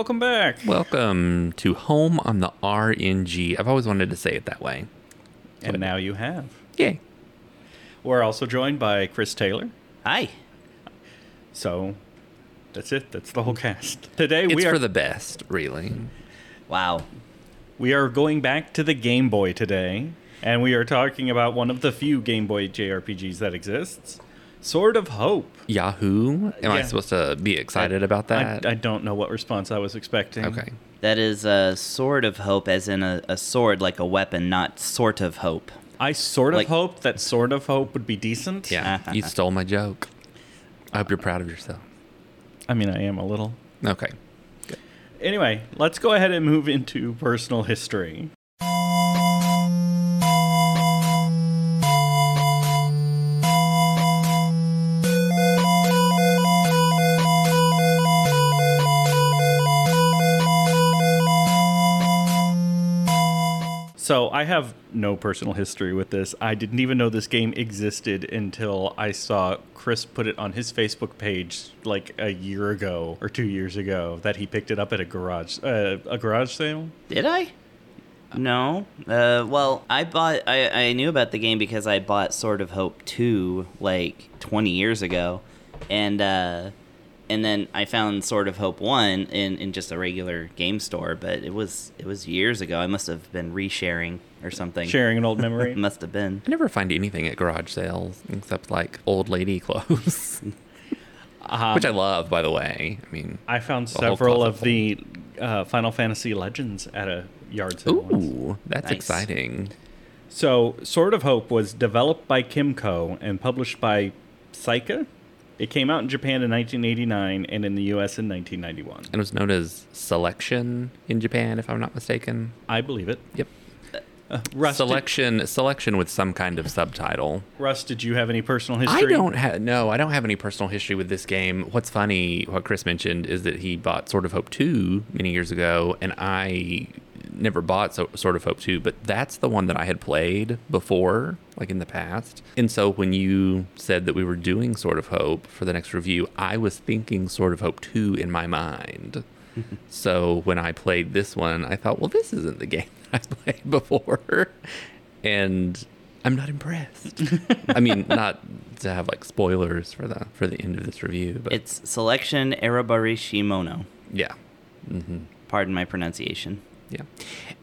everybody. Welcome back. Welcome to Home on the RNG. I've always wanted to say it that way. And now you have. Yay. We're also joined by Chris Taylor. Hi. So that's it. That's the whole cast. Today It's we are for the best, really. Wow. we are going back to the Game Boy today, and we are talking about one of the few Game Boy JRPGs that exists, Sword of Hope. Yahoo? Am I supposed to be excited about that? I, I don't know what response I was expecting. okay. That is a sword of hope, as in a, a sword like a weapon, not sort of hope. I sort of Like- hoped that sort of Hope would be decent. Yeah, you stole my joke. I hope you're proud of yourself. I mean, I am a little. Okay. Anyway, let's go ahead and move into personal history. So I have no personal history with this. I didn't even know this game existed until I saw Chris put it on his Facebook page like a year ago or two years ago that he picked it up at a garage uh, a garage sale. Did I? No. Uh, well, I bought. I, I knew about the game because I bought Sword of Hope two like twenty years ago, and uh, and then I found Sword of Hope one in, in just a regular game store. But it was it was years ago. I must have been resharing or something. Sharing an old memory. must have been. I never find anything at garage sales except like old lady clothes, Um, which I love, by the way. I mean, I found several of the uh, Final Fantasy Legends at a yard sale. once. ooh, that's Nice. exciting. So, Sword of Hope was developed by Kemco and published by Seika. It came out in Japan in 1989 and in the US in 1991. And it was known as Selection in Japan, if I'm not mistaken. I believe it. Yep. Russ, did, Selection, selection with some kind of subtitle. Russ, did you have any personal history? I don't have no, I don't have any personal history with this game. What's funny, what Chris mentioned is that he bought Sword of Hope 2 many years ago, and I never bought so- Sword of Hope 2, but that's the one that I had played before, like in the past. And so when you said that we were doing Sword of Hope for the next review, I was thinking Sword of Hope 2 in my mind. so when I played this one, I thought, well, this isn't the game I played before. And I'm not impressed. I mean, not to have like spoilers for the for the end of this review, but It's Selection Erabareshi Mono. yeah, hmm Pardon my pronunciation. yeah.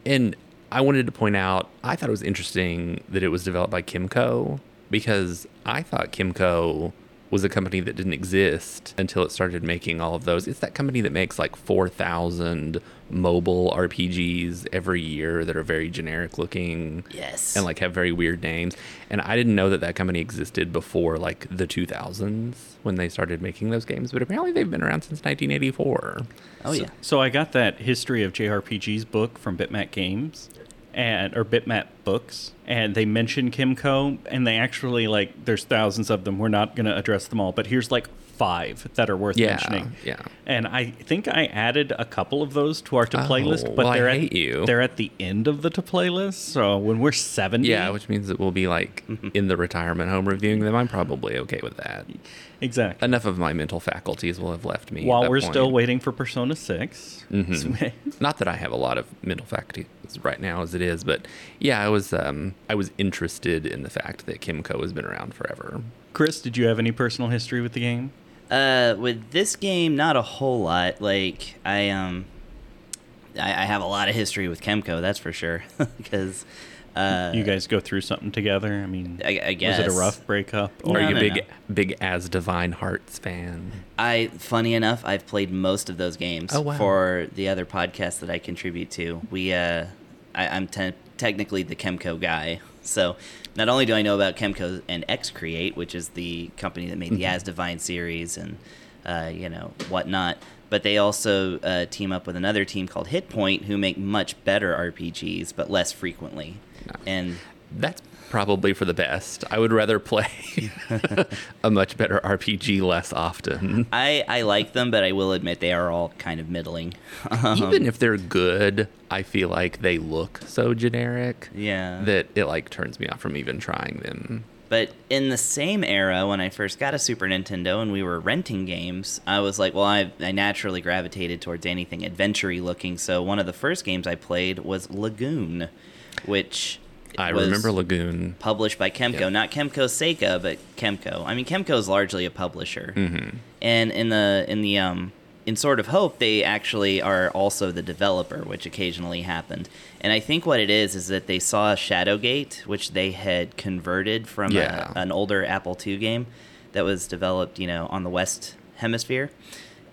And I wanted to point out, I thought it was interesting that it was developed by Kemco because I thought Kemco was a company that didn't exist until it started making all of those. It's that company that makes like 4,000 mobile RPGs every year that are very generic looking. Yes. and like have very weird names. And I didn't know that that company existed before like the 2000s when they started making those games, but apparently they've been around since 1984. oh yeah. So I got that history of JRPGs book from Bitmap Games and or Bitmap Books and they mention Kemco and they actually like there's thousands of them. We're not going to address them all, but here's like 5 that are worth Yeah, mentioning. yeah. And I think I added a couple of those to our to oh, playlist Oh, but well, they're at you. they're at the end of the to playlist. So when we're 70 Yeah, which means that we'll be like mm-hmm. in the retirement home reviewing them. I'm probably okay with that. Exactly. Enough of my mental faculties will have left me. at While that we're point. still waiting for Persona 6. Mhm. Not that I have a lot of mental faculties right now as it is, but yeah, I was um, I was interested in the fact that Kemco has been around forever. Chris, did you have any personal history with the game? Uh, with this game, not a whole lot. Like I um, I, I have a lot of history with Kemco, that's for sure. Because uh, you guys go through something together? I mean, I, I guess was it a rough breakup? No, Are you a no, big no. big as Divine Hearts fan? I funny enough, I've played most of those games Oh, wow. for the other podcasts that I contribute to. We, uh, I, I'm te- technically the Kemco guy, so not only do I know about Kemco and Exe Create, which is the company that made the Mm-hmm. Asdivine series and uh, you know whatnot, but they also uh, team up with another team called Hitpoint, who make much better RPGs, but less frequently. And That's probably for the best. I would rather play a much better RPG less often. I, I like them, but I will admit they are all kind of middling. Um, Even if they're good, I feel like they look so generic yeah. that it like turns me off from even trying them. But in the same era, when I first got a Super Nintendo and we were renting games, I was like, well, I, I naturally gravitated towards anything adventure looking. So one of the first games I played was Lagoon, which I remember Lagoon. published by Kemco, Yep. not Kemco Seika, but Kemco. I mean, Kemco is largely a publisher, Mm-hmm. and in the in the um in Sort of Hope, they actually are also the developer, which occasionally happened. And I think what it is is that they saw Shadowgate, which they had converted from Yeah. a, an older Apple II game that was developed, you know, on the West Hemisphere,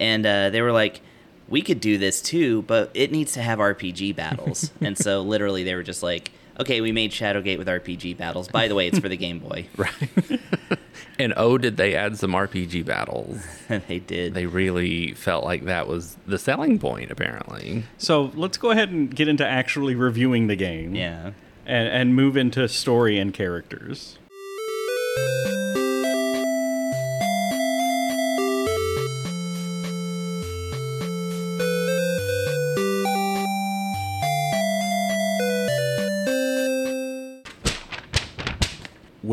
and uh, they were like. We could do this too, but it needs to have RPG battles. and so, literally, they were just like, okay, we made Shadowgate with RPG battles. By the way, it's for the Game Boy. Right. and oh, did they add some RPG battles? they did. They really felt like that was the selling point, apparently. So let's go ahead and get into actually reviewing the game. yeah. And, and move into story and characters.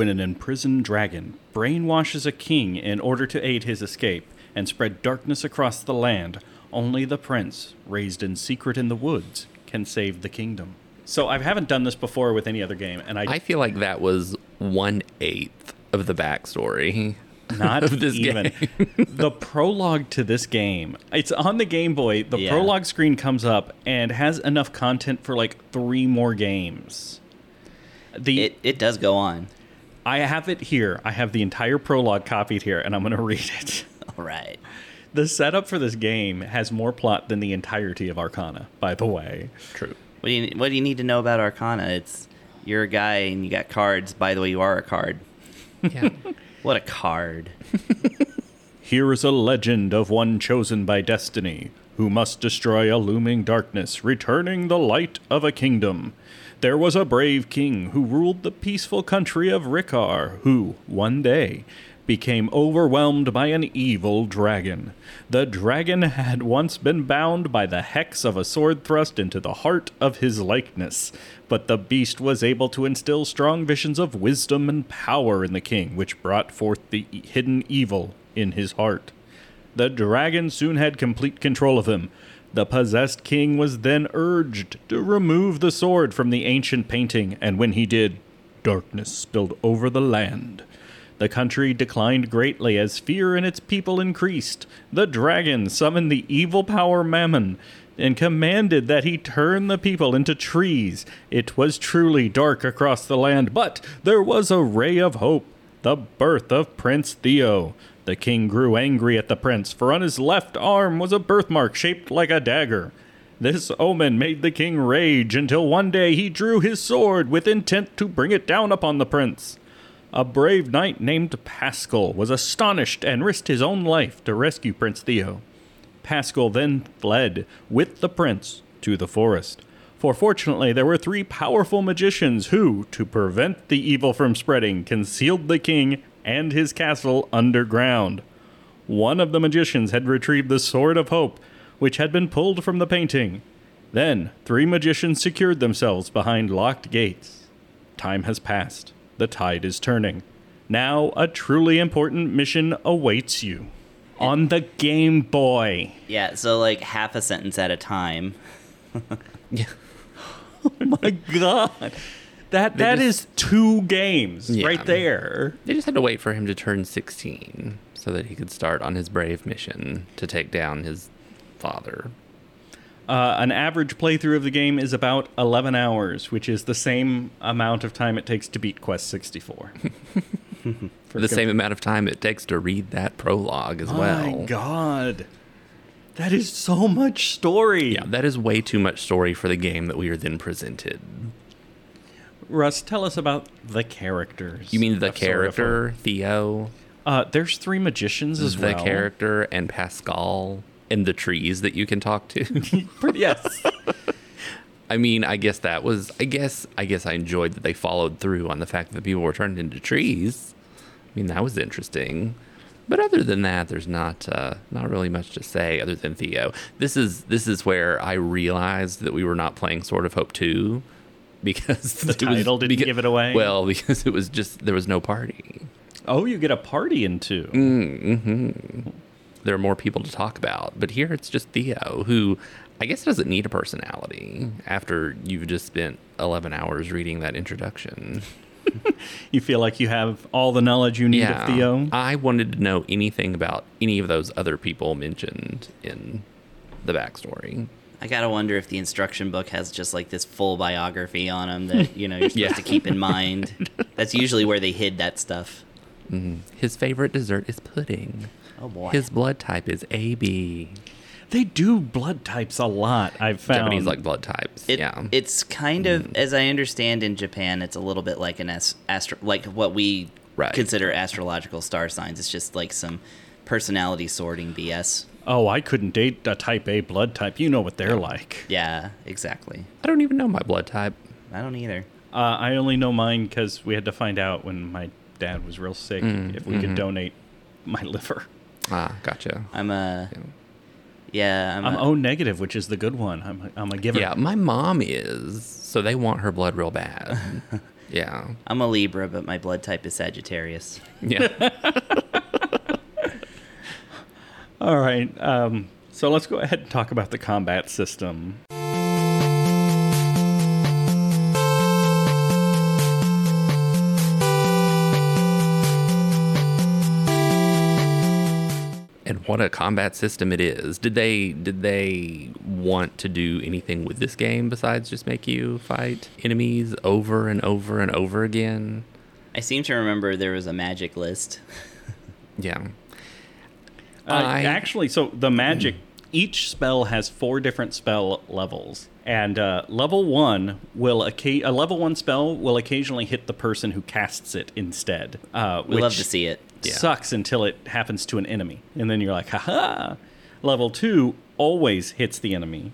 When an imprisoned dragon brainwashes a king in order to aid his escape and spread darkness across the land, only the prince, raised in secret in the woods, can save the kingdom. So I haven't done this before with any other game, and I, I feel like that was one eighth of the backstory. not of this even game. the prologue to this game. It's on the Game Boy. The Yeah. prologue screen comes up and has enough content for like three more games. The It, it does go on. I have it here. I have the entire prologue copied here, and I'm going to read it. All right. The setup for this game has more plot than the entirety of Arcana, by the way. True. What do you What do you need to know about Arcana? It's you're a guy and you got cards. By the way, you are a card. Yeah. What a card. Here is a legend of one chosen by destiny, who must destroy a looming darkness, returning the light of a kingdom. There was a brave king who ruled the peaceful country of Rikar, who, one day, became overwhelmed by an evil dragon. The dragon had once been bound by the hex of a sword thrust into the heart of his likeness, but the beast was able to instill strong visions of wisdom and power in the king, which brought forth the hidden evil in his heart. The dragon soon had complete control of him. The possessed king was then urged to remove the sword from the ancient painting, and when he did, darkness spilled over the land. The country declined greatly as fear in its people increased. The dragon summoned the evil power Mammon and commanded that he turn the people into trees. It was truly dark across the land, but there was a ray of hope the birth of Prince Theo. The king grew angry at the prince, for on his left arm was a birthmark shaped like a dagger. This omen made the king rage until one day he drew his sword with intent to bring it down upon the prince. A brave knight named Pascal was astonished and risked his own life to rescue Prince Theo. Pascal then fled with the prince to the forest. For fortunately, there were three powerful magicians who, to prevent the evil from spreading, concealed the king and his castle underground. One of the magicians had retrieved the Sword of Hope, which had been pulled from the painting. Then, three magicians secured themselves behind locked gates. Time has passed. The tide is turning. Now, a truly important mission awaits you. On the Game Boy. Yeah. So like half a sentence at a time. Yeah. Oh my God. That that just- is two games Yeah. right there. They just had to wait for him to turn 16 so that he could start on his brave mission to take down his father. Uh, an average playthrough of the game is about 11 hours, which is the same amount of time it takes to beat Quest 64. For the same amount of time it takes to read that prologue as well. My God. That is so much story. Yeah, that is way too much story for the game that we are then presented. Russ, tell us about the characters. You mean the of Sword of Hope. character, Theo, Uh, there's three magicians as the well. The character, and Pascal, and the trees that you can talk to? Yes. I mean, I guess that was. I guess. I guess I enjoyed that they followed through on the fact that people were turned into trees. I mean, that was interesting. But other than that, there's not uh, not really much to say other than Theo. This is this is where I realized that we were not playing Sword of Hope two because The title didn't give it away? Well, because it was just there was no party. Oh, you get a party in two. Mm, mm-hmm. There are more people to talk about, but here it's just Theo, who I guess doesn't need a personality after you've just spent eleven hours reading that introduction. You feel like you have all the knowledge you need of Theo. I wanted to know anything about any of those other people mentioned in the backstory. I gotta wonder if the instruction book has just like this full biography on him that you know you're supposed Yeah. to keep in mind. That's usually where they hid that stuff. Mm-hmm. His favorite dessert is pudding. Oh boy. His blood type is AB. They do blood types a lot. I've found. Japanese like blood types. It, yeah. It's kind of, mm. as I understand in Japan, it's a little bit like an as, astro, like what we Right. consider astrological star signs. It's just like some personality sorting BS. Oh, I couldn't date a type A blood type. You know what they're like. Yeah, exactly. I don't even know my blood type. I don't either. Uh, I only know mine because we had to find out when my dad was real sick Mm, if we mm-hmm. could donate my liver. Ah, gotcha. I'm a, yeah, I'm, I'm a, O negative, which is the good one. I'm a, I'm a giver. Yeah, my mom is, so they want her blood real bad. yeah. I'm a Libra, but my blood type is Sagittarius. Yeah. All right. Um, so let's go ahead and talk about the combat system. and what a combat system it is. Did they did they want to do anything with this game besides just make you fight enemies over and over and over again? I seem to remember there was a magic list. Yeah. Uh, I- Actually, so the magic, each spell has four different spell levels. And uh, level one will occa- a level one spell will occasionally hit the person who casts it instead. Uh, We love to see it. Yeah. Sucks until it happens to an enemy, and then you're like, haha. Level two always hits the enemy.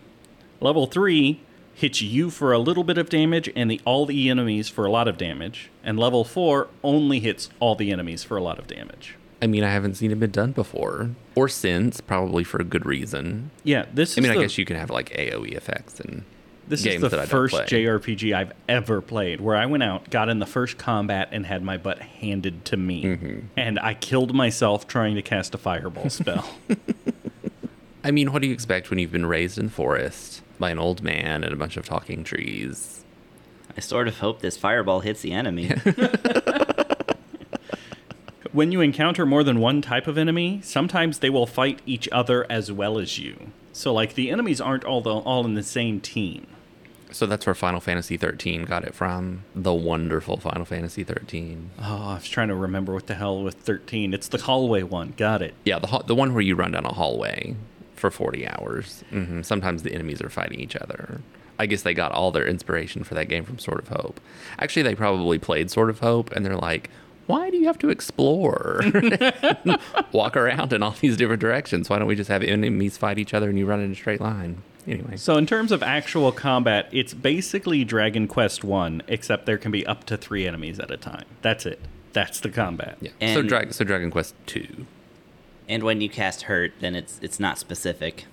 Level three hits you for a little bit of damage, and the all the enemies for a lot of damage. And level four only hits all the enemies for a lot of damage. I mean, I haven't seen it been done before or since, probably for a good reason. Yeah, this is I mean, I the- guess you can have like AOE effects and This games is that the I don't first. JRPG I've ever played where I went out, got in the first combat, and had my butt handed to me. Mm-hmm. And I killed myself trying to cast a fireball spell. I mean, what do you expect when you've been raised in forest by an old man and a bunch of talking trees? I sort of hope this fireball hits the enemy. when you encounter more than one type of enemy, sometimes they will fight each other as well as you. So, like, the enemies aren't all, the, all in the same team. So that's where Final Fantasy 13 got it from. The wonderful Final Fantasy 13. Oh, I was trying to remember what the hell with 13. It's the hallway one. Got it. Yeah, the the one where you run down a hallway for 40 hours. hmm Sometimes the enemies are fighting each other. I guess they got all their inspiration for that game from Sword of Hope. Actually, they probably played Sword of Hope and they're like, why do you have to explore? Walk around in all these different directions. Why don't we just have enemies fight each other and you run in a straight line? Anyway. So, in terms of actual combat, it's basically Dragon Quest 1, except there can be up to three enemies at a time. That's it. That's the combat. Yeah. so, And- so Dragon Quest 2. and when you cast hurt, then it's it's not specific.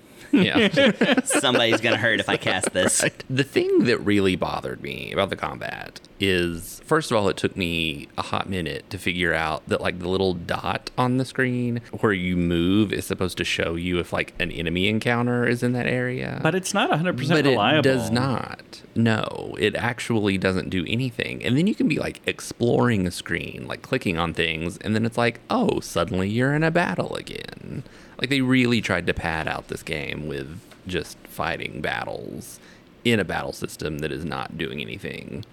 Yeah. Somebody's gonna hurt if I cast this. The thing that really bothered me about the combat is, first of all, it took me a hot minute to figure out that, like, the little dot on the screen where you move is supposed to show you if, like, an enemy encounter is in that area. But it's not 100% But reliable. it does not. No, it actually doesn't do anything. And then you can be like exploring a screen, like clicking on things, and then it's like, oh, suddenly you're in a battle again. Like they really tried to pad out this game with just fighting battles in a battle system that is not doing anything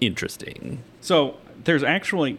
interesting. So there's actually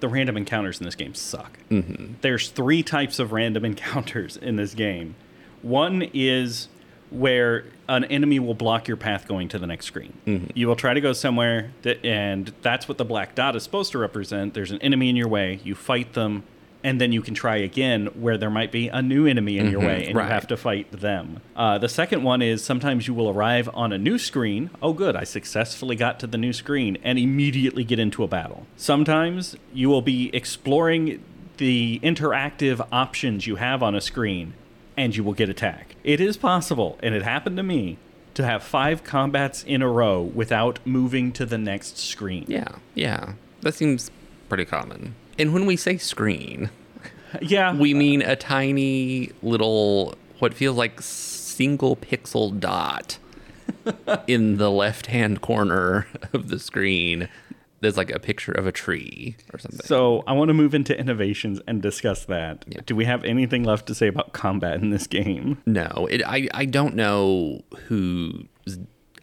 the random encounters in this game suck. Mm-hmm. There's three types of random encounters in this game. One is where an enemy will block your path going to the next screen. You will try to go somewhere, that, and that's what the black dot is supposed to represent. There's an enemy in your way. You fight them, and then you can try again where there might be a new enemy in your way, and right. you have to fight them. Uh, the second one is sometimes you will arrive on a new screen. Oh, good, I successfully got to the new screen and immediately get into a battle. Sometimes you will be exploring the interactive options you have on a screen and you will get attacked. It is possible, and it happened to me, to have five combats in a row without moving to the next screen. Yeah, yeah. That seems pretty common. And when we say screen, Yeah. we mean a tiny little, what feels like single pixel dot in the left hand corner of the screen. There's like a picture of a tree or something. So I want to move into innovations and discuss that. Yeah. Do we have anything left to say about combat in this game? No, it, I I don't know whose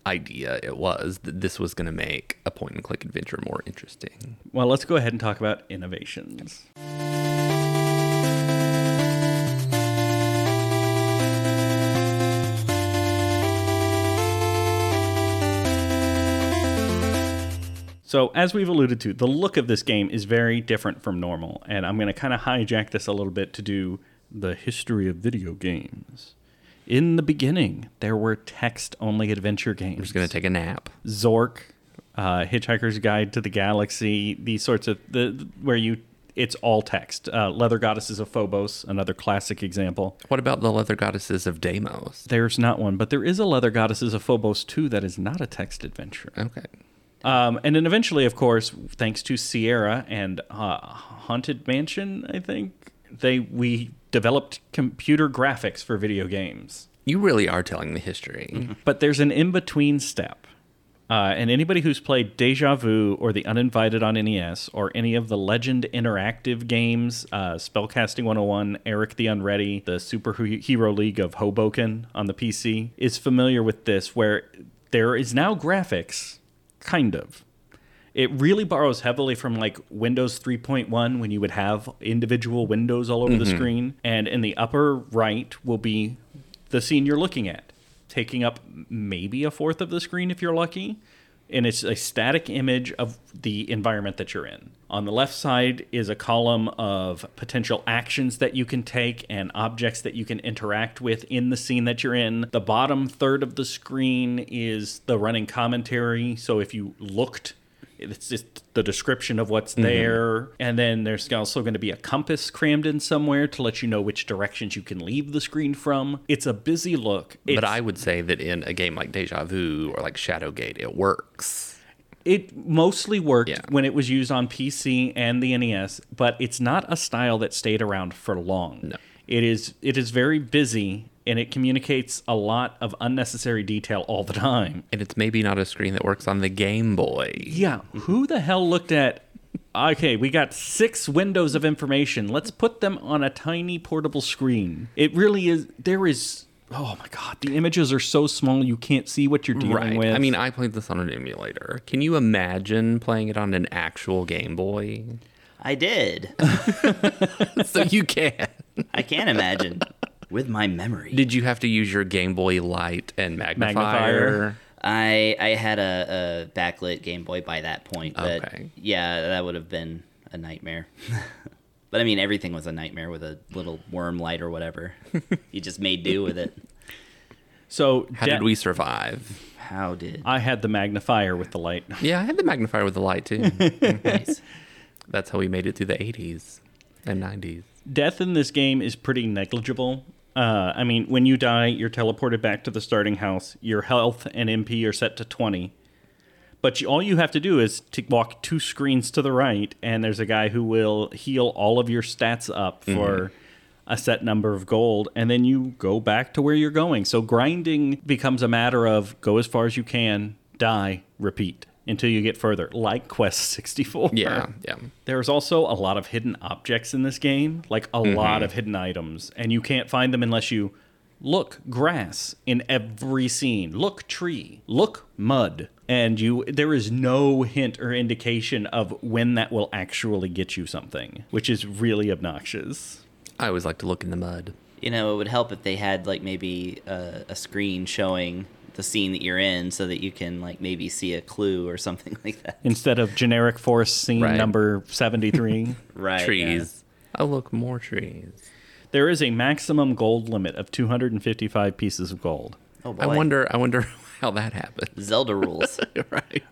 idea it was that this was going to make a point and click adventure more interesting. Well, let's go ahead and talk about innovations. So, as we've alluded to, the look of this game is very different from normal, and I'm going to kind of hijack this a little bit to do the history of video games. In the beginning, there were text only adventure games. I'm just going to take a nap. Zork, uh, Hitchhiker's Guide to the Galaxy, these sorts of the where you it's all text. Uh, Leather Goddesses of Phobos, another classic example. What about the leather goddesses of Deimos? There's not one, but there is a Leather Goddesses of Phobos too that is not a text adventure. Okay. Um, and then eventually, of course, thanks to Sierra and uh, Haunted Mansion, I think they we developed computer graphics for video games. You really are telling the history. But there's an in between step. Uh, and anybody who's played Deja Vu or The Uninvited on NES or any of the Legend interactive games, uh, Spellcasting 101, Eric the Unready, the Superhero League of Hoboken on the PC, is familiar with this, where there is now graphics, kind of. It really borrows heavily from like Windows 3.1 when you would have individual windows all over the mm-hmm. screen. And in the upper right will be the scene you're looking at, taking up maybe a fourth of the screen if you're lucky. And it's a static image of the environment that you're in. On the left side is a column of potential actions that you can take and objects that you can interact with in the scene that you're in. The bottom third of the screen is the running commentary. So if you looked it's just the description of what's mm-hmm. there and then there's also going to be a compass crammed in somewhere to let you know which directions you can leave the screen from it's a busy look But I would say that in a game like Deja Vu or like Shadowgate, it works. it mostly worked Yeah. when it was used on pc and the nes but it's not a style that stayed around for long No. it is it is very busy and it communicates a lot of unnecessary detail all the time And it's maybe not a screen that works on the Game Boy. Yeah, who the hell looked at? Okay, we got six windows of information. Let's put them on a tiny portable screen. It really is. There is. Oh my god, the images are so small you can't see what you're dealing Right. with. I mean, I played this on an emulator. Can you imagine playing it on an actual Game Boy? I did. so you can. I can't imagine with my memory. Did you have to use your Game Boy Light and magnifier? Magnifier. I I had a, a backlit Game Boy by that point, but Okay. yeah, that would have been a nightmare. but I mean, everything was a nightmare with a little worm light or whatever. you just made do with it. so How da- did we survive? How did? I had the magnifier with the light. Yeah, I had the magnifier with the light too. nice. That's how we made it through the 80s and 90s. Death in this game is pretty negligible. Uh, I mean, when you die, you're teleported back to the starting house. Your health and MP are set to 20. But you, all you have to do is to walk two screens to the right, and there's a guy who will heal all of your stats up for a set number of gold, and then you go back to where you're going. So grinding becomes a matter of go as far as you can, die, repeat until you get further, like Quest 64. Yeah, yeah. There's also a lot of hidden objects in this game, like a mm-hmm. lot of hidden items, and you can't find them unless you look grass in every scene, look tree, look mud, and you there is no hint or indication of when that will actually get you something, which is really obnoxious. I always like to look in the mud. You know, it would help if they had like maybe a, a screen showing the scene that you're in, so that you can like maybe see a clue or something like that. Instead of generic forest scene Right. number 73. Right. yeah. trees. Oh, look, more trees. there is a maximum gold limit of 255 pieces of gold. Oh boy. I wonder. I wonder how that happened. Zelda rules. right.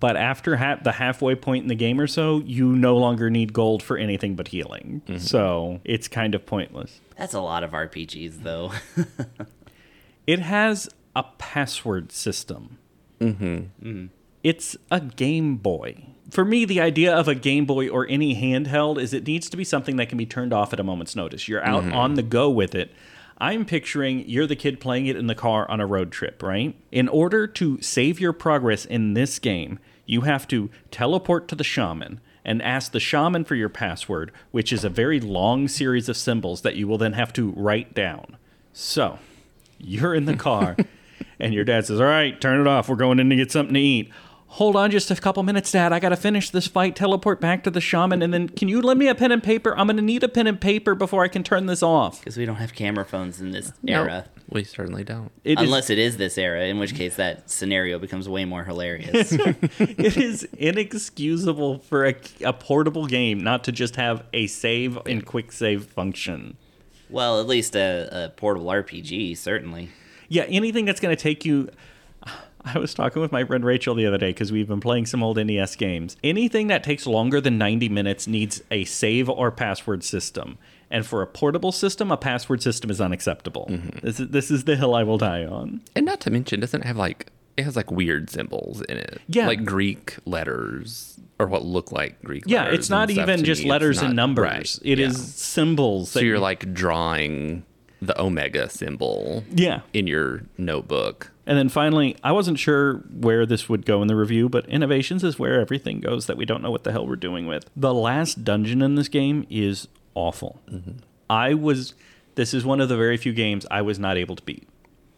But after ha- the halfway point in the game or so, you no longer need gold for anything but healing. Mm-hmm. So it's kind of pointless. That's a lot of RPGs, though. It has a password system. Mm-hmm. It's a Game Boy. For me, the idea of a Game Boy or any handheld is it needs to be something that can be turned off at a moment's notice. You're out on the go with it. I'm picturing you're the kid playing it in the car on a road trip, right? In order to save your progress in this game, you have to teleport to the shaman and ask the shaman for your password, which is a very long series of symbols that you will then have to write down. So, you're in the car, and your dad says, All right, turn it off. We're going in to get something to eat. Hold on just a couple minutes, Dad. I got to finish this fight, teleport back to the shaman, and then can you lend me a pen and paper? I'm going to need a pen and paper before I can turn this off. Because we don't have camera phones in this era. We certainly don't. It is- Unless it is this era, in which case that scenario becomes way more hilarious. it is inexcusable for a, a portable game not to just have a save and quick save function. well, at least a, a portable RPG, certainly. Yeah, anything that's going to take you. I was talking with my friend Rachel the other day because we've been playing some old NES games. Anything that takes longer than 90 minutes needs a save or password system. And for a portable system, a password system is unacceptable. Mm-hmm. This, is, this is the hill I will die on. And not to mention, doesn't it have like it has like weird symbols in it. Yeah. like Greek letters or what look like Greek. Yeah, letters Yeah, it's not even just me. Letters and numbers. right, It is yeah. symbols. So that you're like drawing the omega symbol yeah. in your notebook. And then finally, I wasn't sure where this would go in the review, but innovations is where everything goes that we don't know what the hell we're doing with. The last dungeon in this game is awful. Mm-hmm. I was, this is one of the very few games I was not able to beat.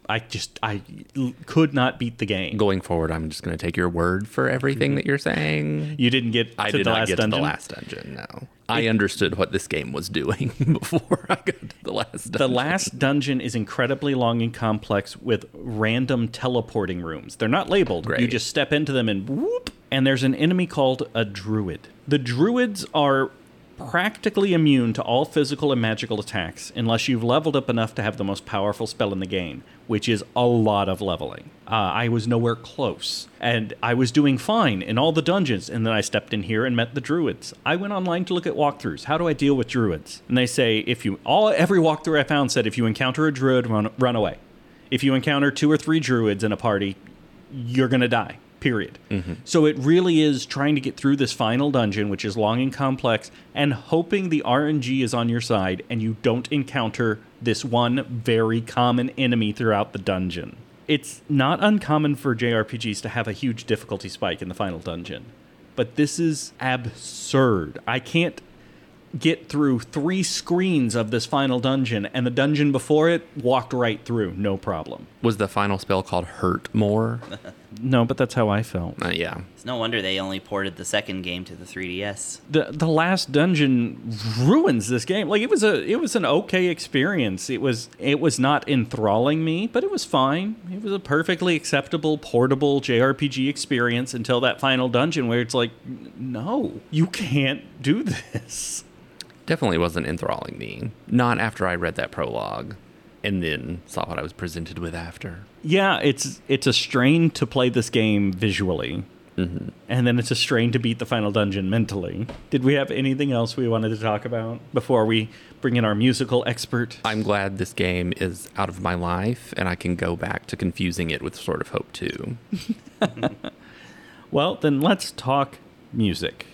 I just, I l- could not beat the game. Going forward, I'm just going to take your word for everything that you're saying. You didn't get I to did the not last get dungeon. to the last dungeon. No, I understood what this game was doing before I got to the last. The last dungeon is incredibly long and complex with random teleporting rooms. They're not labeled. You just step into them and whoop. And there's an enemy called a druid. The druids are practically immune to all physical and magical attacks unless you've leveled up enough to have the most powerful spell in the game, which is a lot of leveling. Uh, I was nowhere close, and I was doing fine in all the dungeons. And then I stepped in here and met the druids. I went online to look at walkthroughs. How do I deal with druids? And they say if you all every walkthrough I found said if you encounter a druid, run run away. If you encounter two or three druids in a party, you're gonna die. Period. Mm-hmm. So it really is trying to get through this final dungeon, which is long and complex, and hoping the RNG is on your side and you don't encounter this one very common enemy throughout the dungeon. It's not uncommon for JRPGs to have a huge difficulty spike in the final dungeon, but this is absurd. I can't get through three screens of this final dungeon, and the dungeon before it walked right through, no problem. was the final spell called Hurt More. No, but that's how I felt. Uh, yeah, It's no wonder they only ported the second game to the 3DS. the the last dungeon ruins this game. Like it was a it was an okay experience. It was it was not enthralling me, but it was fine. It was a perfectly acceptable portable JRPG experience until that final dungeon where it's like no, you can't do this. definitely wasn't enthralling me. Not after I read that prologue, and then saw what I was presented with after. Yeah, it's it's a strain to play this game visually. Mm-hmm. And then it's a strain to beat the final dungeon mentally. Did we have anything else we wanted to talk about before we bring in our musical expert? I'm glad this game is out of my life, and I can go back to confusing it with Sort of Hope too. Well, then let's talk music.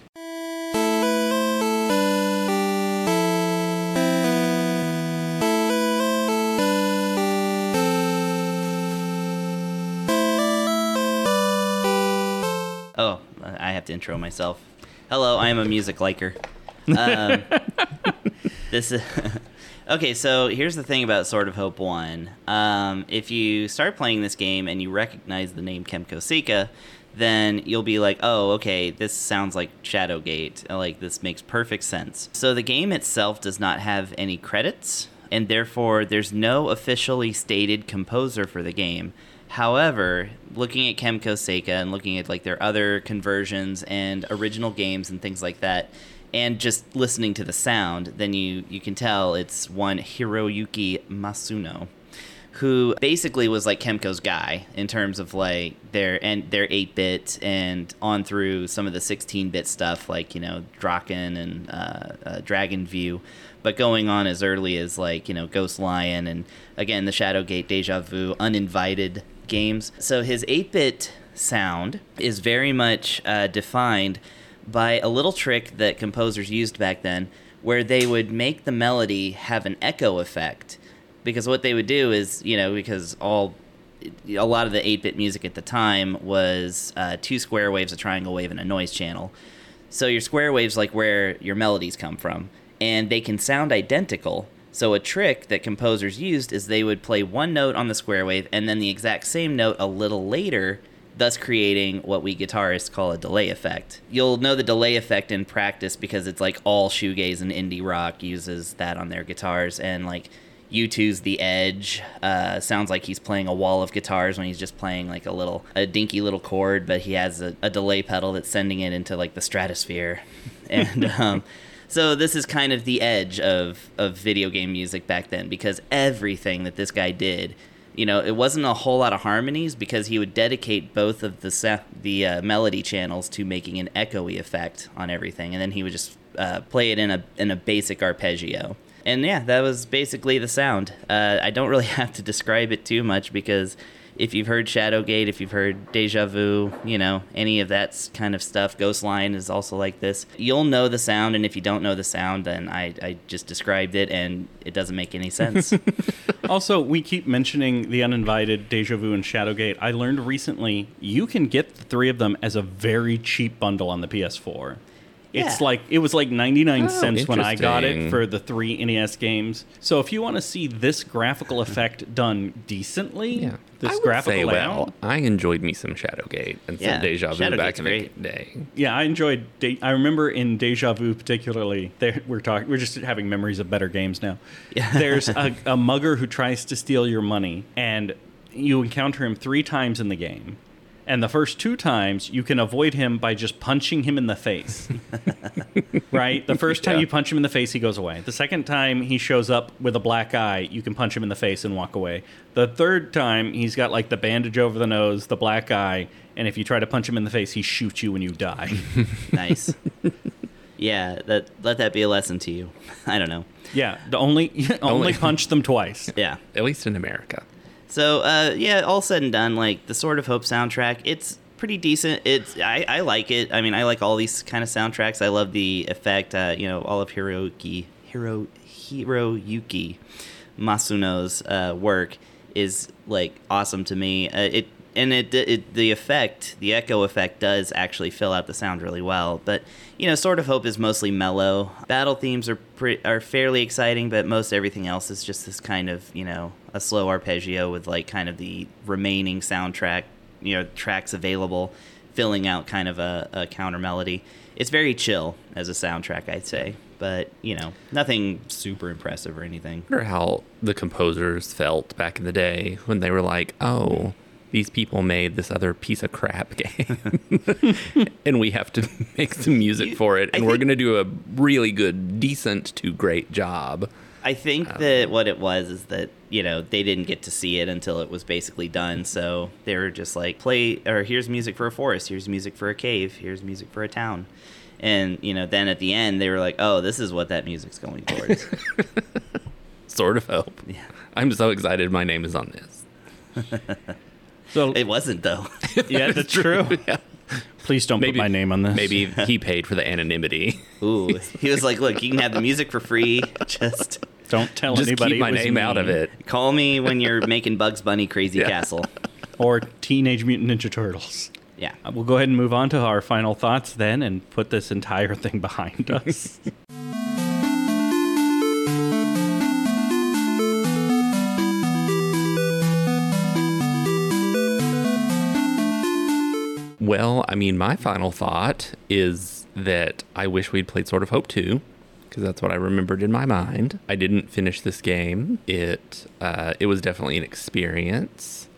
Have to intro myself. Hello, I am a music liker. Um, this is okay. So here's the thing about Sword of Hope One. Um, if you start playing this game and you recognize the name Kemco Seika, then you'll be like, "Oh, okay, this sounds like Shadowgate. Like this makes perfect sense." So the game itself does not have any credits, and therefore there's no officially stated composer for the game. However, looking at Kemco Seika and looking at like their other conversions and original games and things like that, and just listening to the sound, then you you can tell it's one Hiroyuki Masuno, who basically was like Kemco's guy in terms of like their and their 8-bit and on through some of the 16-bit stuff like you know Drakkhen and uh, uh, Dragon View, but going on as early as like you know Ghost Lion and again the Shadowgate Deja Vu uninvited games. So his 8-bit sound is very much uh, defined by a little trick that composers used back then where they would make the melody have an echo effect. Because what they would do is you know because all a lot of the 8-bit music at the time was uh, two square waves a triangle wave and a noise channel. So your square waves like where your melodies come from. And they can sound identical so a trick that composers used is they would play one note on the square wave and then the exact same note a little later thus creating what we guitarists call a delay effect. You'll know the delay effect in practice because it's like all shoegaze and indie rock uses that on their guitars and like U2's The Edge uh, sounds like he's playing a wall of guitars when he's just playing like a little, a dinky little chord, but he has a, a delay pedal that's sending it into like the stratosphere. and um, so this is kind of the edge of, of video game music back then because everything that this guy did, you know, it wasn't a whole lot of harmonies because he would dedicate both of the sa- the uh, melody channels to making an echoey effect on everything, and then he would just uh, play it in a in a basic arpeggio and yeah, that was basically the sound. Uh, I don't really have to describe it too much because if you've heard Shadowgate, if you've heard Deja Vu, you know, any of that kind of stuff, Ghost Lion is also like this. You'll know the sound, and if you don't know the sound, then I, I just described it and it doesn't make any sense. also, we keep mentioning the uninvited Deja Vu and Shadowgate. I learned recently you can get the three of them as a very cheap bundle on the PS4. It's Yeah. like it was like 99 Oh, cents when I got it for the 3 NES games. So if you want to see this graphical mm-hmm. effect done decently, Yeah. this I would graphical say, layout, well, I enjoyed me some Shadowgate and some Yeah, Deja Vu Shadowgate's back in the day. yeah, I enjoyed. De- I remember in Deja Vu particularly. There, we're talking. We're just having memories of better games now. Yeah. There's a, a mugger who tries to steal your money, and you encounter him three times in the game. And the first two times, you can avoid him by just punching him in the face. right? The first time Yeah. you punch him in the face, he goes away. The second time he shows up with a black eye, you can punch him in the face and walk away. The third time, he's got like the bandage over the nose, the black eye, and if you try to punch him in the face, he shoots you when you die. nice. Yeah, that let that be a lesson to you. I don't know. yeah, the only only Only- punch them twice. Yeah. At least in America. So uh, yeah, all said and done, like the Sword of Hope soundtrack, it's pretty decent. It's I, I like it. I mean, I like all these kind of soundtracks. I love the effect. Uh, you know, all of Hiroki Hiro Hiroyuki Masuno's uh, work is like awesome to me. Uh, it and it, it the effect, the echo effect, does actually fill out the sound really well. But you know, Sword of Hope is mostly mellow. Battle themes are pre- are fairly exciting, but most everything else is just this kind of you know a slow arpeggio with like kind of the remaining soundtrack, you know, tracks available, filling out kind of a, a counter melody. It's very chill as a soundtrack, I'd say. But you know, nothing super impressive or anything. I wonder how the composers felt back in the day when they were like, oh, these people made this other piece of crap game. and we have to make some music for it. I And we're going to do a really good, decent to great job. I think um, that what it was is that you know they didn't get to see it until it was basically done, so they were just like, play or here's music for a forest, here's music for a cave, here's music for a town, and you know then at the end they were like, oh, this is what that music's going towards. Sort of hope. yeah, I'm so excited my name is on this. So it wasn't though. yeah, that's true. Yeah. Please don't put my name on this. Maybe he paid for the anonymity. Ooh, he was like, look, you can have the music for free, just don't tell Just anybody. keep my it was name out of it. call me when you're making Bugs Bunny Crazy Yeah. Castle. Or Teenage Mutant Ninja Turtles. Yeah. Uh, We'll go ahead and move on to our final thoughts then, and put this entire thing behind us. Well, I mean, my final thought is that I wish we'd played Sword of Hope 2 because that's what I remembered in my mind. I didn't finish this game. It uh, it was definitely an experience,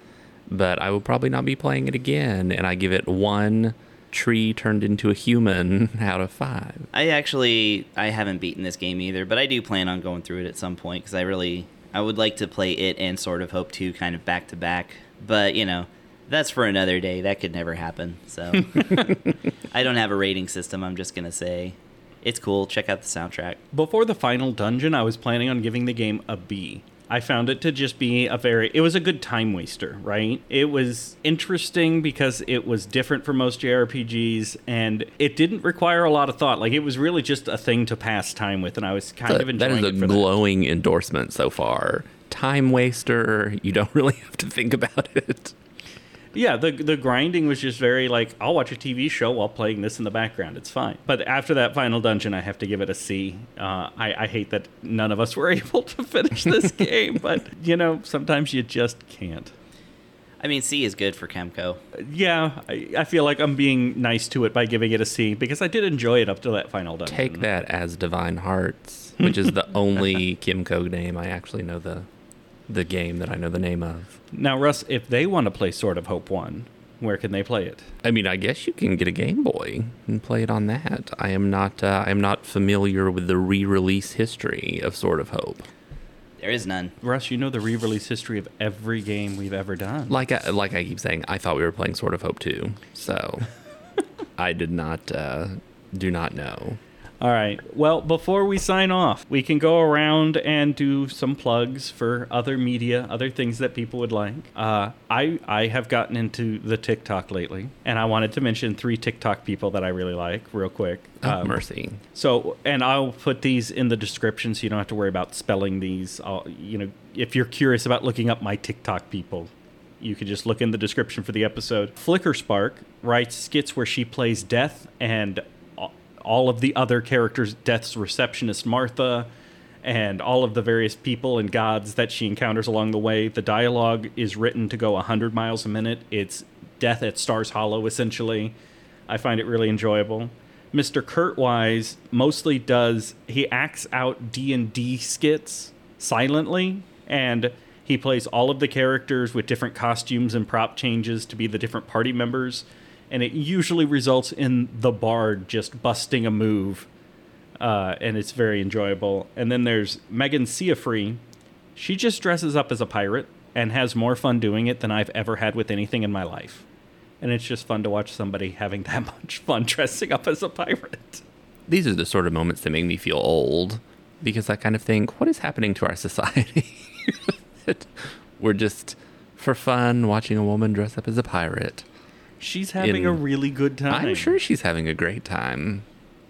but I will probably not be playing it again. And I give it one tree turned into a human out of five. I actually I haven't beaten this game either, but I do plan on going through it at some point because I really I would like to play it and Sword of Hope 2 kind of back to back, but you know, that's for another day. That could never happen. So I don't have a rating system. I'm just going to say it's cool. Check out the soundtrack. Before the final dungeon, I was planning on giving the game a B. I found it to just be a very it was a good time waster, right? It was interesting because it was different from most JRPGs and it didn't require a lot of thought. Like it was really just a thing to pass time with and I was kind That- of that enjoying is a it for that. glowing endorsement so far. Time waster. You don't really have to think about it. Yeah, the the grinding was just very like I'll watch a TV show while playing this in the background. It's fine. But after that final dungeon, I have to give it a C. Uh, I, I hate that none of us were able to finish this game, but you know sometimes you just can't. I mean, C is good for Kemco. Yeah, I, I feel like I'm being nice to it by giving it a C because I did enjoy it up to that final dungeon. Take that Asdivine Hearts, which is the only Kemco name I actually know the the game that I know the name of. Now, Russ, if they want to play Sword of Hope one, where can they play it? I mean, I guess you can get a Game Boy and play it on that. I am not. Uh, I am not familiar with the re-release history of Sword of Hope. There is none. Russ, you know the re-release history of every game we've ever done. Like I, like I keep saying, I thought we were playing Sword of Hope too. So I did not. Uh, do not know. All right. Well, before we sign off, we can go around and do some plugs for other media, other things that people would like. Uh, I I have gotten into the TikTok lately, and I wanted to mention three TikTok people that I really like, real quick. Oh, Um, mercy. So, and I'll put these in the description, so you don't have to worry about spelling these. I'll, you know, if you're curious about looking up my TikTok people, you could just look in the description for the episode. Flickerspark writes skits where she plays Death and all of the other characters, Death's receptionist Martha, and all of the various people and gods that she encounters along the way. The dialogue is written to go 100 miles a minute. It's Death at Stars Hollow, essentially. I find it really enjoyable. Mr. Kurtwise mostly does he acts out D and D skits silently, and he plays all of the characters with different costumes and prop changes to be the different party members, and it usually results in the bard just busting a move, uh, and it's very enjoyable. And then there's Megan Ciafre. She just dresses up as a pirate and has more fun doing it than I've ever had with anything in my life and it's just fun to watch somebody having that much fun dressing up as a pirate. These are the sort of moments that make me feel old because I kind of think, what is happening to our society? We're just for fun watching a woman dress up as a pirate. She's having In- a really good time. I'm sure she's having a great time.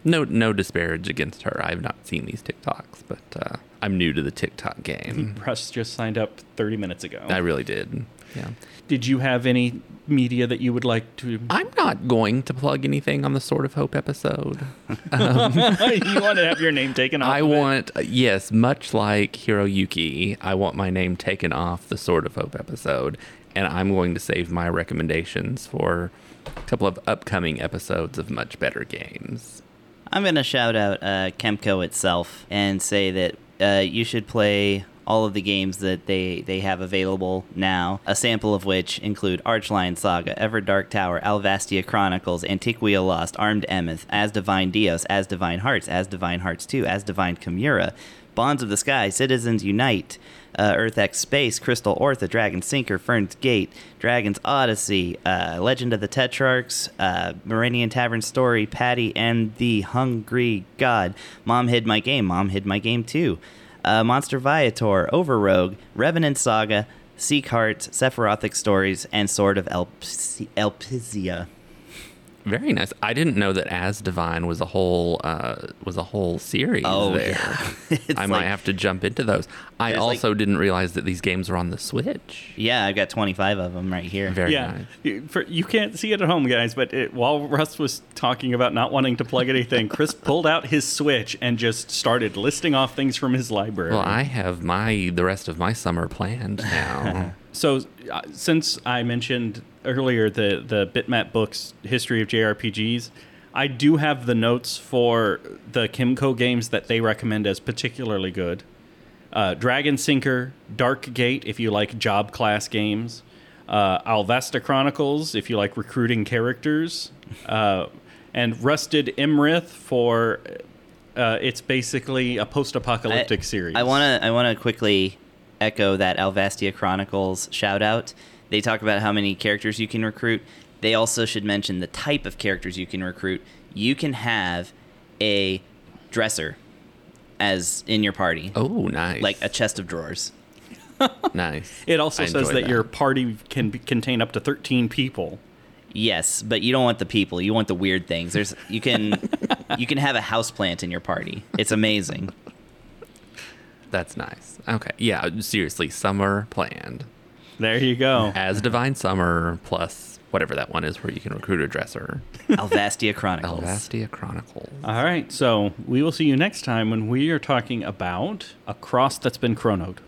No, no disparage against her. I've not seen these TikToks, but uh, I'm new to the TikTok game. Russ just signed up 30 minutes ago. I really did. Yeah. Did you have any media that you would like to? I'm not going to plug anything on the Sword of Hope episode. you want to have your name taken off? I of it? want, yes, much like Hiroyuki, I want my name taken off the Sword of Hope episode, and I'm going to save my recommendations for a couple of upcoming episodes of much better games. I'm going to shout out uh, Kemco itself and say that uh, you should play all of the games that they, they have available now, a sample of which include Archlion Saga, Everdark Tower, Alvastia Chronicles, Antiquia Lost, Armed Emeth, Asdivine Dios, Asdivine Hearts, Asdivine Hearts 2, Asdivine Chimera, Bonds of the Sky, Citizens Unite, uh, Earth X Space, Crystal Ortha, Dragon Sinker, Fernz Gate, Dragon's Odyssey, uh, Legend of the Tetrarchs, uh, Marenian Tavern Story, Patty and the Hungry God, Mom Hid My Game, Mom Hid My Game too, uh, Monster Viator, Overrogue, Revenant Saga, Seek Hearts, Sephirothic Stories, and Sword of Elpisia. Very nice. I didn't know that Asdivine was a whole uh, was a whole series Oh, there. yeah. It's I might have to jump into those. I There's like- also didn't realize that these games were on the Switch. Yeah, I've got 25 of them right here. Very Yeah, nice. You- for, you can't see it at home, guys. But it, while Russ was talking about not wanting to plug anything, Chris pulled out his Switch and just started listing off things from his library. Well, I have my the rest of my summer planned now. So, uh, since I mentioned earlier the the Bitmap books history of JRPGs, I do have the notes for the Kemco games that they recommend as particularly good. Uh, Dragon Sinker, Dark Gate, if you like job class games. Uh, Alvastia Chronicles, if you like recruiting characters. Uh, and Rusted Emeth for. Uh, it's basically a post-apocalyptic I, series. I want to I want to quickly echo that Alvastia Chronicles shout out. They talk about how many characters you can recruit. They also should mention the type of characters you can recruit. You can have a dresser as in your party, Oh, nice. like a chest of drawers. nice. It also I says enjoy that, your party can be, contain up to 13 people. Yes, but you don't want the people. You want the weird things. There's you can you can have a house plant in your party. It's amazing. That's nice. Okay. Yeah. Seriously, summer planned There you go. as Divine Summer plus whatever that one is where you can recruit a dresser. Alvastia Chronicles. Alvastia Chronicles. All right, so we will see you next time when we are talking about a cross that's been chronoed.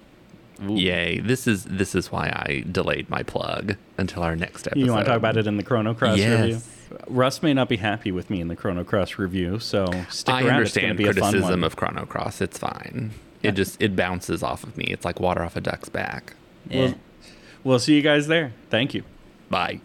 Yay! This is this is why I delayed my plug until our next episode. You want to talk about it in the Chrono Cross Yes. review? Russ may not be happy with me in the Chrono Cross review, so stick I around. It's going to understand be a fun criticism one. of Chrono Cross. It's fine. It just it bounces off of me. It's like water off a duck's back. Yeah. We'll, we'll see you guys there. Thank you. Bye.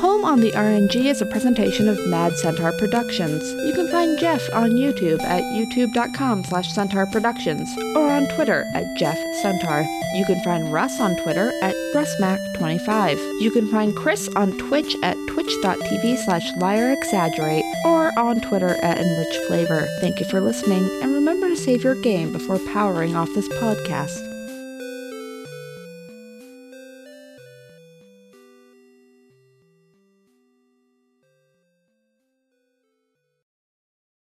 Home on the RNG is a presentation of Mad Centaur Productions. You can find Jeff on YouTube at youtube.com slash centaur productions or on Twitter at Jeff Centaur. You can find Russ on Twitter at RussMac25. You can find Chris on Twitch at twitch.tv slash liarexaggerate or on Twitter at enrichflavor. Thank you for listening and remember to save your game before powering off this podcast.